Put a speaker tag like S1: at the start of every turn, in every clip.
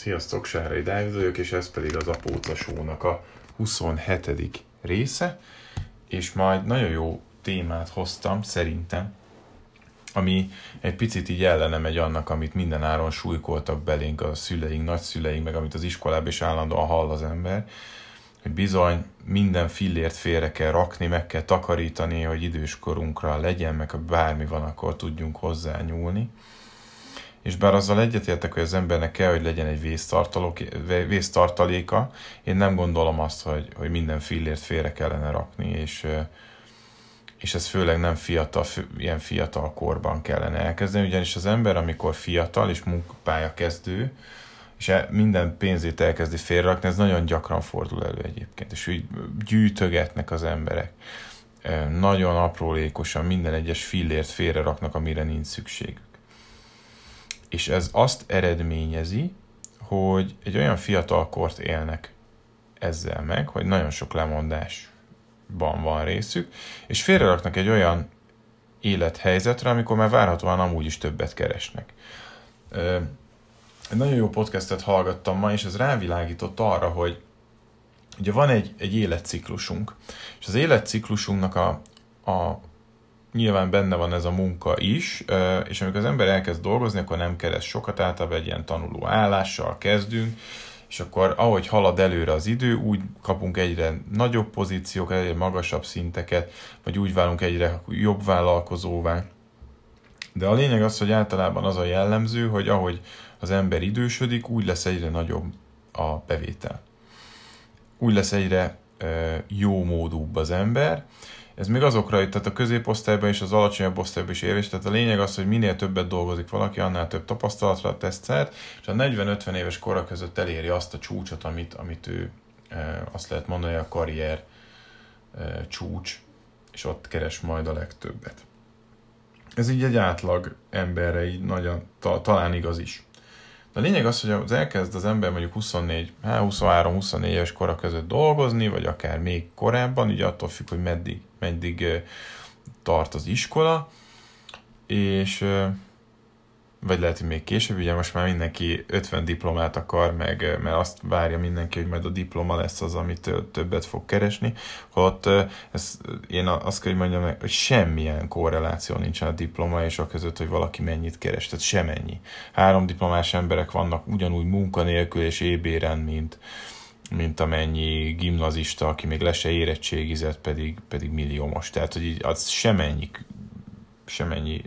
S1: Sziasztok, Sárai Dávid vagyok, és ez pedig az Apóca Show-nak a 27. része, és majd nagyon jó témát hoztam, szerintem, ami egy picit így ellene megy annak, amit minden áron súlykoltak belénk a szüleink, nagyszüleink, meg amit az iskolában is állandóan hall az ember, hogy bizony minden fillért félre kell rakni, meg kell takarítani, hogy időskorunkra legyen, meg ha bármi van, akkor tudjunk hozzá nyúlni és bár azzal egyetértek, hogy az embernek kell, hogy legyen egy vésztartaléka, én nem gondolom azt, hogy, hogy minden fillért félre kellene rakni, és, és ez főleg nem fiatal, ilyen fiatal korban kellene elkezdeni, ugyanis az ember, amikor fiatal és munkapálya kezdő, és e, minden pénzét elkezdi félrerakni, ez nagyon gyakran fordul elő egyébként, és úgy gyűjtögetnek az emberek. Nagyon aprólékosan minden egyes fillért félre raknak, amire nincs szükség és ez azt eredményezi, hogy egy olyan fiatal kort élnek ezzel meg, hogy nagyon sok lemondásban van részük, és félreraknak egy olyan élethelyzetre, amikor már várhatóan amúgy is többet keresnek. Egy nagyon jó podcastet hallgattam ma, és ez rávilágított arra, hogy ugye van egy, egy életciklusunk, és az életciklusunknak a, a nyilván benne van ez a munka is, és amikor az ember elkezd dolgozni, akkor nem keres sokat, általában egy ilyen tanuló állással kezdünk, és akkor ahogy halad előre az idő, úgy kapunk egyre nagyobb pozíciókat, egyre magasabb szinteket, vagy úgy válunk egyre jobb vállalkozóvá. De a lényeg az, hogy általában az a jellemző, hogy ahogy az ember idősödik, úgy lesz egyre nagyobb a bevétel. Úgy lesz egyre jó módúbb az ember, ez még azokra, tehát a középosztályban és az alacsonyabb osztályban is érvényes, tehát a lényeg az, hogy minél többet dolgozik valaki, annál több tapasztalatra tesz szert, és a 40-50 éves kora között eléri azt a csúcsot, amit, amit ő e, azt lehet mondani, a karrier e, csúcs, és ott keres majd a legtöbbet. Ez így egy átlag emberre így nagyon, ta, talán igaz is. De a lényeg az, hogy az elkezd az ember mondjuk 24, 23-24 éves kora között dolgozni, vagy akár még korábban, ugye attól függ, hogy meddig, meddig tart az iskola, és vagy lehet, hogy még később, ugye most már mindenki 50 diplomát akar, meg, mert azt várja mindenki, hogy majd a diploma lesz az, amit többet fog keresni, holott ez, én azt kell, hogy mondjam hogy semmilyen korreláció nincsen a diploma és a között, hogy valaki mennyit keres, tehát semennyi. Három diplomás emberek vannak ugyanúgy munkanélkül és ébéren, mint, mint amennyi gimnazista, aki még le se érettségizett, pedig, pedig milliómos. Tehát, hogy így az semennyi semennyi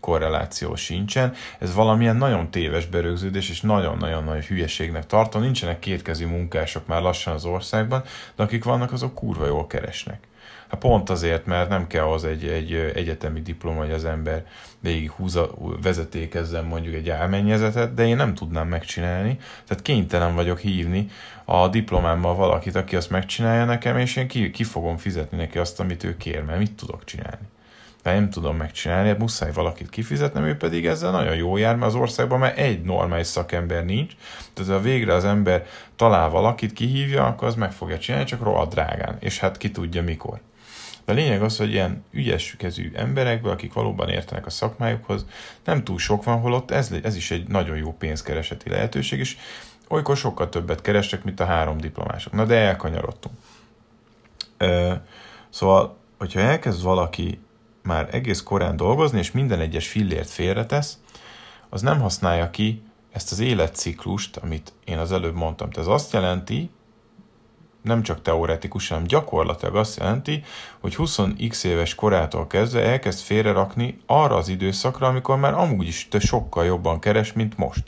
S1: korreláció sincsen. Ez valamilyen nagyon téves berögződés, és nagyon-nagyon nagy hülyeségnek tartom. Nincsenek kétkezi munkások már lassan az országban, de akik vannak, azok kurva jól keresnek. Hát pont azért, mert nem kell az egy, egy egyetemi diploma, hogy az ember végig húza, vezetékezzen mondjuk egy elmennyezetet, de én nem tudnám megcsinálni, tehát kénytelen vagyok hívni a diplomámmal valakit, aki azt megcsinálja nekem, és én ki, ki fogom fizetni neki azt, amit ő kér, mert mit tudok csinálni nem tudom megcsinálni, hát muszáj valakit kifizetnem, ő pedig ezzel nagyon jó jár, mert az országban már egy normális szakember nincs, tehát ha végre az ember talál valakit, kihívja, akkor az meg fogja csinálni, csak rohadt drágán, és hát ki tudja mikor. De a lényeg az, hogy ilyen ügyes kezű emberekből, akik valóban értenek a szakmájukhoz, nem túl sok van, holott ez, ez is egy nagyon jó pénzkereseti lehetőség, és olykor sokkal többet kerestek, mint a három diplomások. Na de elkanyarodtunk. Ö, szóval, hogyha elkezd valaki már egész korán dolgozni, és minden egyes fillért félretesz, az nem használja ki ezt az életciklust, amit én az előbb mondtam. Tehát ez azt jelenti, nem csak teoretikusan, hanem gyakorlatilag azt jelenti, hogy 20x éves korától kezdve elkezd félrerakni arra az időszakra, amikor már amúgy is te sokkal jobban keres, mint most.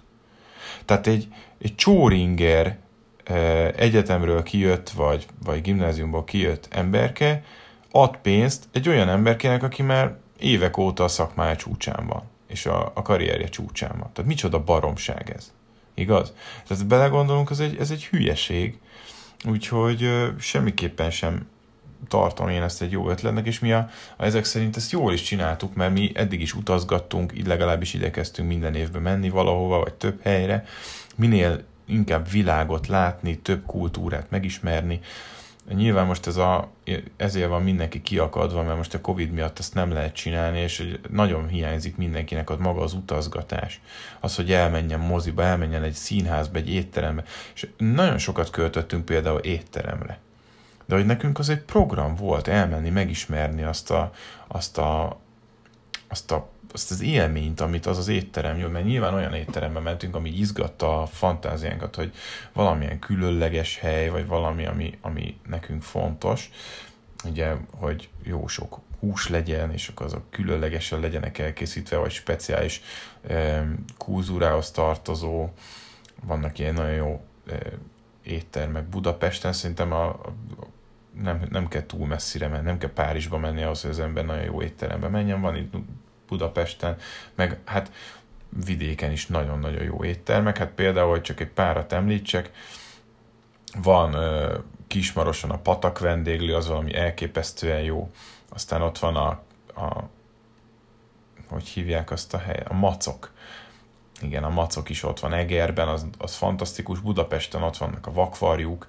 S1: Tehát egy, egy csóringer eh, egyetemről kijött, vagy, vagy gimnáziumból kijött emberke, ad pénzt egy olyan emberkének, aki már évek óta a szakmája csúcsán van, és a, a karrierje csúcsán van. Tehát micsoda baromság ez. Igaz? Tehát belegondolunk, ez egy, ez egy hülyeség, úgyhogy ö, semmiképpen sem tartom én ezt egy jó ötletnek, és mi a, a, ezek szerint ezt jól is csináltuk, mert mi eddig is utazgattunk, így legalábbis igyekeztünk minden évben menni valahova, vagy több helyre, minél inkább világot látni, több kultúrát megismerni, Nyilván most ez a, ezért van mindenki kiakadva, mert most a Covid miatt ezt nem lehet csinálni, és nagyon hiányzik mindenkinek az maga az utazgatás. Az, hogy elmenjen moziba, elmenjen egy színházba, egy étterembe. És nagyon sokat költöttünk például étteremre. De hogy nekünk az egy program volt elmenni, megismerni azt a, azt a, azt a azt az élményt, amit az az étterem jó, mert nyilván olyan étterembe mentünk, ami izgatta a fantáziánkat, hogy valamilyen különleges hely, vagy valami, ami, ami nekünk fontos, ugye, hogy jó sok hús legyen, és akkor azok különlegesen legyenek elkészítve, vagy speciális e, kultúrához tartozó, vannak ilyen nagyon jó e, éttermek. Budapesten, szerintem a, a nem, nem kell túl messzire menni, nem kell Párizsba menni ahhoz, hogy az ember nagyon jó étterembe menjen, van itt Budapesten, meg hát vidéken is nagyon-nagyon jó éttermek. Hát például, hogy csak egy párat említsek, van uh, Kismaroson a patak vendéglő, az valami elképesztően jó. Aztán ott van a, a hogy hívják azt a helyet? A macok. Igen, a macok is ott van Egerben, az, az fantasztikus. Budapesten ott vannak a vakvarjuk,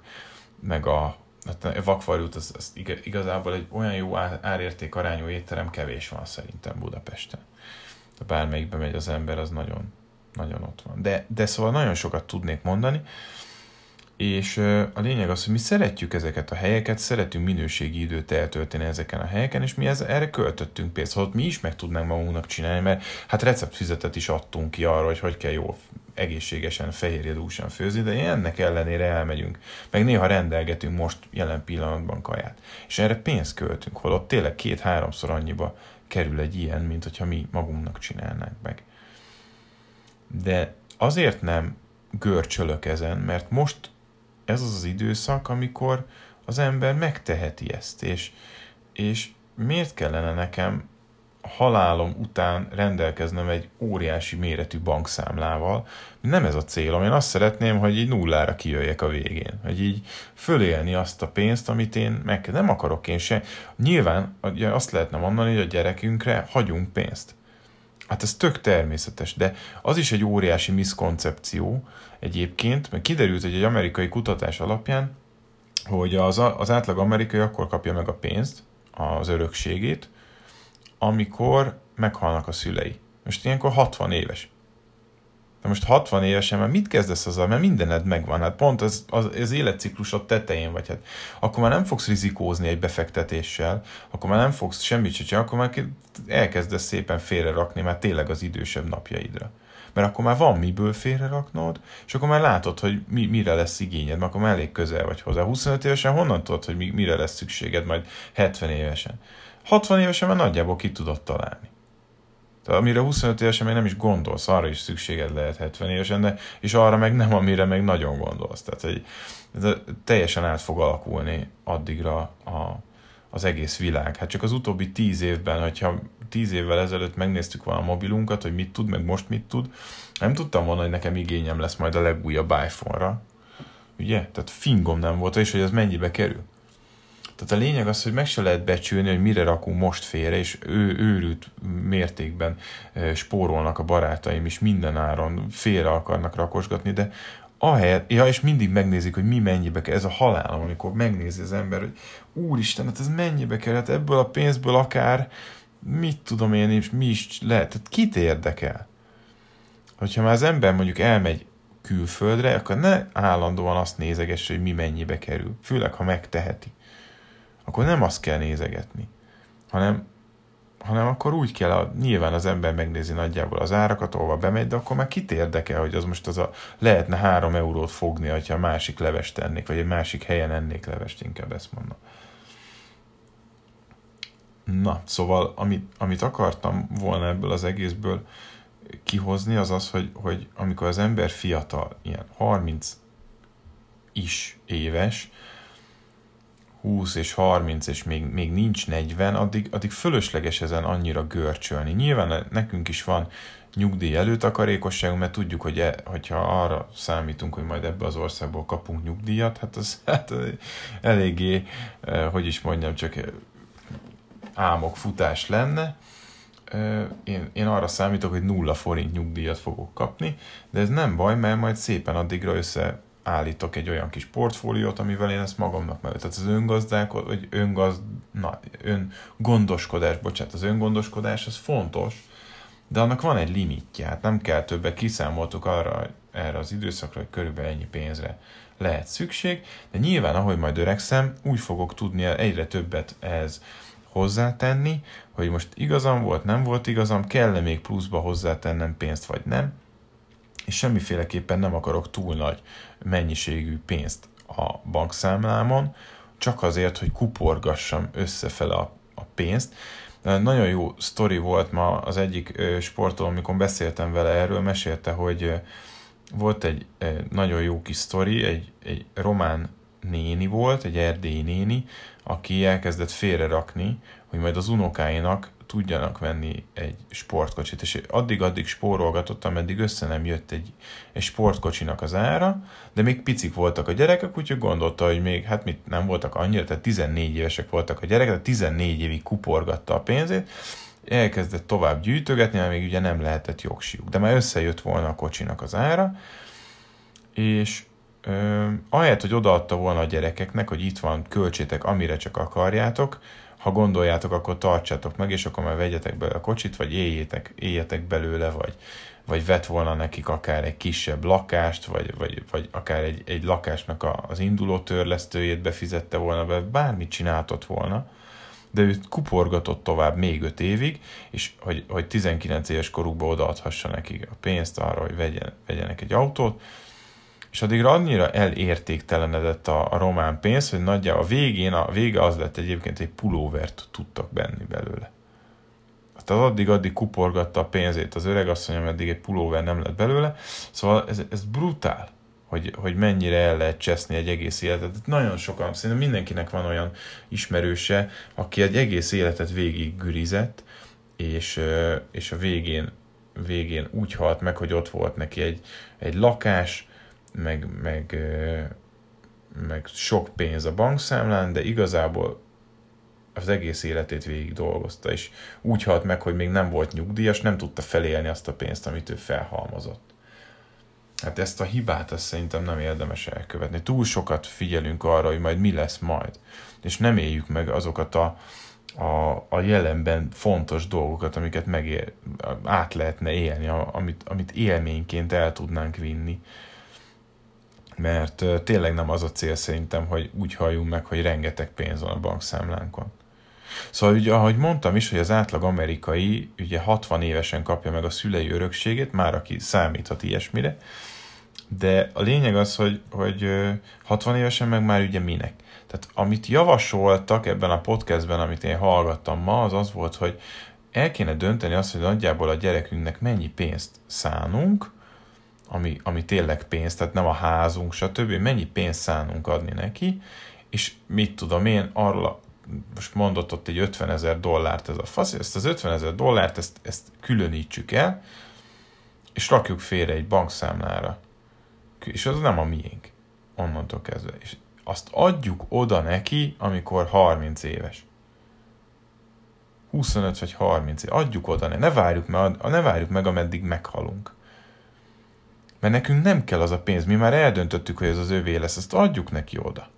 S1: meg a hát vakvarjút, az, az igazából egy olyan jó árérték arányú étterem kevés van szerintem Budapesten. De bármelyikbe megy az ember, az nagyon, nagyon ott van. De, de szóval nagyon sokat tudnék mondani, és a lényeg az, hogy mi szeretjük ezeket a helyeket, szeretünk minőségi időt eltölteni ezeken a helyeken, és mi ez, erre költöttünk pénzt, hogy mi is meg tudnánk magunknak csinálni, mert hát receptfizetet is adtunk ki arra, hogy hogy kell jól egészségesen, fehérjedúsan főzni, de ennek ellenére elmegyünk. Meg néha rendelgetünk most jelen pillanatban kaját. És erre pénzt költünk, holott tényleg két-háromszor annyiba kerül egy ilyen, mint hogyha mi magunknak csinálnánk meg. De azért nem görcsölök ezen, mert most ez az az időszak, amikor az ember megteheti ezt, és, és miért kellene nekem halálom után rendelkeznem egy óriási méretű bankszámlával. Nem ez a célom. Én azt szeretném, hogy így nullára kijöjjek a végén. Hogy így fölélni azt a pénzt, amit én meg nem akarok én se. Nyilván azt lehetne mondani, hogy a gyerekünkre hagyunk pénzt. Hát ez tök természetes, de az is egy óriási miszkoncepció egyébként, mert kiderült, hogy egy amerikai kutatás alapján, hogy az, az átlag amerikai akkor kapja meg a pénzt, az örökségét, amikor meghalnak a szülei. Most ilyenkor 60 éves. De most 60 évesen már mit kezdesz azzal, mert mindened megvan, hát pont az, az, az életciklusod tetején vagy, hát akkor már nem fogsz rizikózni egy befektetéssel, akkor már nem fogsz semmit sem csinálni, akkor már elkezdesz szépen félre rakni már tényleg az idősebb napjaidra. Mert akkor már van miből félre raknod, és akkor már látod, hogy mi, mire lesz igényed, mert akkor már elég közel vagy hozzá. 25 évesen honnan tudod, hogy mire lesz szükséged majd 70 évesen? 60 évesen már nagyjából ki tudod találni. Tehát amire 25 évesen még nem is gondolsz, arra is szükséged lehet 70 évesen, de, és arra meg nem, amire meg nagyon gondolsz. Tehát, hogy ez teljesen át fog alakulni addigra a, az egész világ. Hát csak az utóbbi 10 évben, hogyha 10 évvel ezelőtt megnéztük volna a mobilunkat, hogy mit tud, meg most mit tud, nem tudtam volna, hogy nekem igényem lesz majd a legújabb iPhone-ra. Ugye? Tehát fingom nem volt, és hogy ez mennyibe kerül. Tehát a lényeg az, hogy meg se lehet becsülni, hogy mire rakunk most félre, és ő őrült mértékben spórolnak a barátaim is minden áron, félre akarnak rakosgatni, de ahelyett, ja, és mindig megnézik, hogy mi mennyibe kell, ez a halálom, amikor megnézi az ember, hogy úristen, hát ez mennyibe kell, hát ebből a pénzből akár, mit tudom én, és mi is lehet, tehát kit érdekel? Hogyha már az ember mondjuk elmegy külföldre, akkor ne állandóan azt nézegesse, hogy mi mennyibe kerül, főleg ha megteheti akkor nem azt kell nézegetni, hanem, hanem akkor úgy kell, a, nyilván az ember megnézi nagyjából az árakat, ahova bemegy, de akkor már kit érdekel, hogy az most az a, lehetne három eurót fogni, ha másik levest tennék, vagy egy másik helyen ennék levest, inkább ezt mondom. Na, szóval amit, amit akartam volna ebből az egészből kihozni, az az, hogy, hogy amikor az ember fiatal, ilyen 30 is éves, 20 és 30 és még, még nincs 40, addig, addig fölösleges ezen annyira görcsölni. Nyilván nekünk is van nyugdíj előtakarékosságunk, mert tudjuk, hogy e, hogyha arra számítunk, hogy majd ebbe az országból kapunk nyugdíjat, hát az hát eléggé, hogy is mondjam, csak álmok futás lenne. Én, én arra számítok, hogy nulla forint nyugdíjat fogok kapni, de ez nem baj, mert majd szépen addigra össze állítok egy olyan kis portfóliót, amivel én ezt magamnak meg. Tehát az öngazdálkod, vagy öngaz, na, öngondoskodás, bocsánat, az öngondoskodás, az fontos, de annak van egy limitje, hát nem kell többet, kiszámoltuk arra, erre az időszakra, hogy körülbelül ennyi pénzre lehet szükség, de nyilván, ahogy majd öregszem, úgy fogok tudni egyre többet ehhez hozzátenni, hogy most igazam volt, nem volt igazam, kell-e még pluszba hozzátennem pénzt, vagy nem, és semmiféleképpen nem akarok túl nagy mennyiségű pénzt a bankszámlámon, csak azért, hogy kuporgassam összefele a, a pénzt. Nagyon jó sztori volt ma az egyik sportoló, amikor beszéltem vele erről, mesélte, hogy volt egy nagyon jó kis sztori, egy, egy román néni volt, egy erdélyi néni, aki elkezdett félrerakni, hogy majd az unokáinak tudjanak venni egy sportkocsit, és addig-addig spórolgatott, ameddig össze nem jött egy, egy sportkocsinak az ára, de még picik voltak a gyerekek, úgyhogy gondolta, hogy még, hát mit nem voltak annyira, tehát 14 évesek voltak a gyerekek, de 14 évig kuporgatta a pénzét, elkezdett tovább gyűjtögetni, mert még ugye nem lehetett jogsiuk, de már összejött volna a kocsinak az ára, és ö, ahelyett, hogy odaadta volna a gyerekeknek, hogy itt van, költsétek, amire csak akarjátok, ha gondoljátok, akkor tartsátok meg, és akkor már vegyetek be a kocsit, vagy éljétek, éljetek belőle, vagy, vagy vett volna nekik akár egy kisebb lakást, vagy, vagy, vagy akár egy, egy lakásnak a, az induló törlesztőjét befizette volna be, bármit csináltott volna, de ő kuporgatott tovább még 5 évig, és hogy, hogy 19 éves korukban odaadhassa nekik a pénzt arra, hogy vegyen, vegyenek egy autót, és addigra annyira elértéktelenedett a, a román pénz, hogy nagyjából a végén, a vége az lett egyébként, egy pulóvert tudtak benni belőle. Tehát addig-addig kuporgatta a pénzét az öreg asszony, ameddig egy pulóver nem lett belőle. Szóval ez, ez brutál, hogy, hogy mennyire el lehet cseszni egy egész életet. Nagyon sokan, szerintem mindenkinek van olyan ismerőse, aki egy egész életet végig gürizett, és, és a végén, végén úgy halt meg, hogy ott volt neki egy, egy lakás, meg, meg, meg sok pénz a bankszámlán, de igazából az egész életét végig dolgozta, és úgy halt meg, hogy még nem volt nyugdíjas, nem tudta felélni azt a pénzt, amit ő felhalmozott. Hát ezt a hibát azt szerintem nem érdemes elkövetni. Túl sokat figyelünk arra, hogy majd mi lesz majd, és nem éljük meg azokat a, a, a jelenben fontos dolgokat, amiket megér, át lehetne élni, amit, amit élményként el tudnánk vinni mert tényleg nem az a cél szerintem, hogy úgy halljunk meg, hogy rengeteg pénz van a bankszámlánkon. Szóval ugye, ahogy mondtam is, hogy az átlag amerikai ugye 60 évesen kapja meg a szülei örökségét, már aki számíthat ilyesmire, de a lényeg az, hogy, hogy 60 évesen meg már ugye minek. Tehát amit javasoltak ebben a podcastben, amit én hallgattam ma, az az volt, hogy el kéne dönteni azt, hogy nagyjából a gyerekünknek mennyi pénzt szánunk, ami, ami tényleg pénz, tehát nem a házunk, stb. Mennyi pénzt szánunk adni neki, és mit tudom én, arra most mondott ott egy 50 ezer dollárt ez a fasz, ezt az 50 ezer dollárt, ezt, ezt különítsük el, és rakjuk félre egy bankszámlára. És az nem a miénk, onnantól kezdve. És azt adjuk oda neki, amikor 30 éves. 25 vagy 30 éves. Adjuk oda, ne, ne, várjuk, meg, ne várjuk meg, ameddig meghalunk. Mert nekünk nem kell az a pénz, mi már eldöntöttük, hogy ez az övé lesz, azt adjuk neki oda.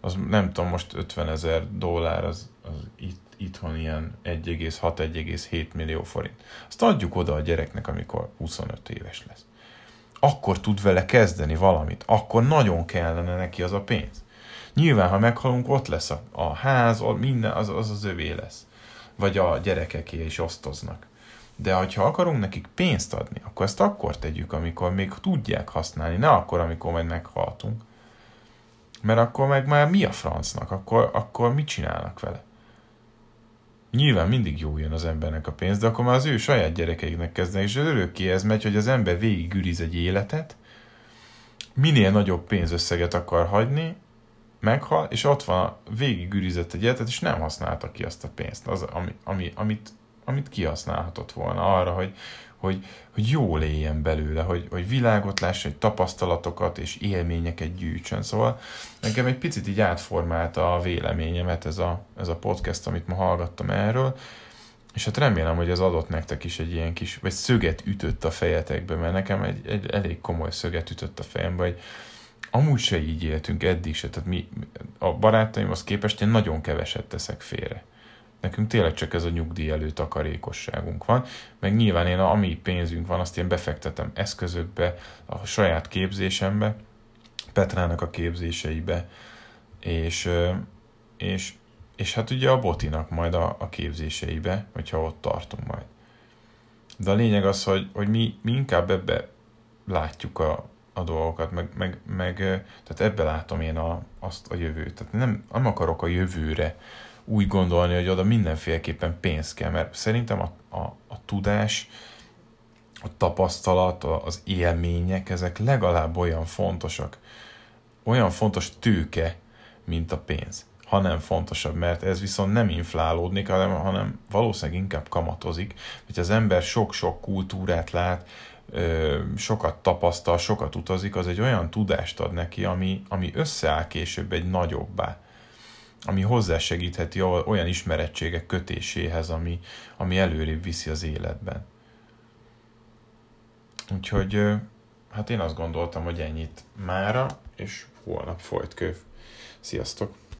S1: Az nem tudom, most 50 ezer dollár, az, az itt, itthon ilyen 1,6-1,7 millió forint. Azt adjuk oda a gyereknek, amikor 25 éves lesz. Akkor tud vele kezdeni valamit, akkor nagyon kellene neki az a pénz. Nyilván, ha meghalunk, ott lesz a, a ház, minden, az, az az övé lesz. Vagy a gyerekeké is osztoznak. De ha akarunk nekik pénzt adni, akkor ezt akkor tegyük, amikor még tudják használni, ne akkor, amikor majd meghaltunk. Mert akkor meg már mi a francnak? Akkor, akkor mit csinálnak vele? Nyilván mindig jó jön az embernek a pénz, de akkor már az ő saját gyerekeiknek kezdenek, és örökké ez megy, hogy az ember végig üriz egy életet, minél nagyobb pénzösszeget akar hagyni, meghal, és ott van, végig ürizett egy életet, és nem használta ki azt a pénzt, az, ami, ami, amit amit kihasználhatott volna arra, hogy, hogy, hogy jól éljen belőle, hogy, hogy világot lásson, hogy tapasztalatokat és élményeket gyűjtsön. Szóval nekem egy picit így átformálta a véleményemet ez a, ez a podcast, amit ma hallgattam erről, és hát remélem, hogy ez adott nektek is egy ilyen kis, vagy szöget ütött a fejetekbe, mert nekem egy, egy elég komoly szöget ütött a fejembe, hogy amúgy se így éltünk eddig se, tehát mi, a barátaimhoz képest én nagyon keveset teszek félre. Nekünk tényleg csak ez a nyugdíj előtt takarékosságunk van, meg nyilván én, ami pénzünk van, azt én befektetem eszközökbe, a saját képzésembe, Petrának a képzéseibe, és, és, és hát ugye a Botinak majd a, a képzéseibe, hogyha ott tartunk majd. De a lényeg az, hogy, hogy mi, mi inkább ebbe látjuk a, a dolgokat, meg, meg, meg tehát ebbe látom én a, azt a jövőt. Tehát nem, nem akarok a jövőre úgy gondolni, hogy oda mindenféleképpen pénz kell, mert szerintem a, a, a tudás, a tapasztalat, az élmények, ezek legalább olyan fontosak, olyan fontos tőke, mint a pénz. Ha nem fontosabb, mert ez viszont nem inflálódnik, hanem, hanem valószínűleg inkább kamatozik, hogy az ember sok-sok kultúrát lát, sokat tapasztal, sokat utazik, az egy olyan tudást ad neki, ami, ami összeáll később egy nagyobbá ami hozzásegítheti olyan ismerettségek kötéséhez, ami, ami előrébb viszi az életben. Úgyhogy hát én azt gondoltam, hogy ennyit mára, és holnap folyt köv. Sziasztok!